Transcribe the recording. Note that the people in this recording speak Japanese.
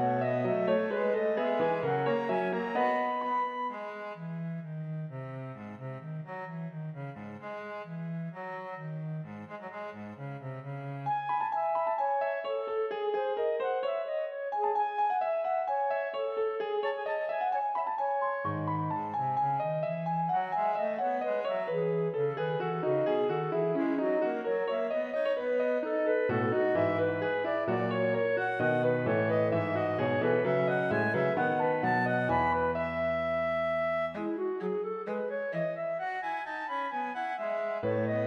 Bye. す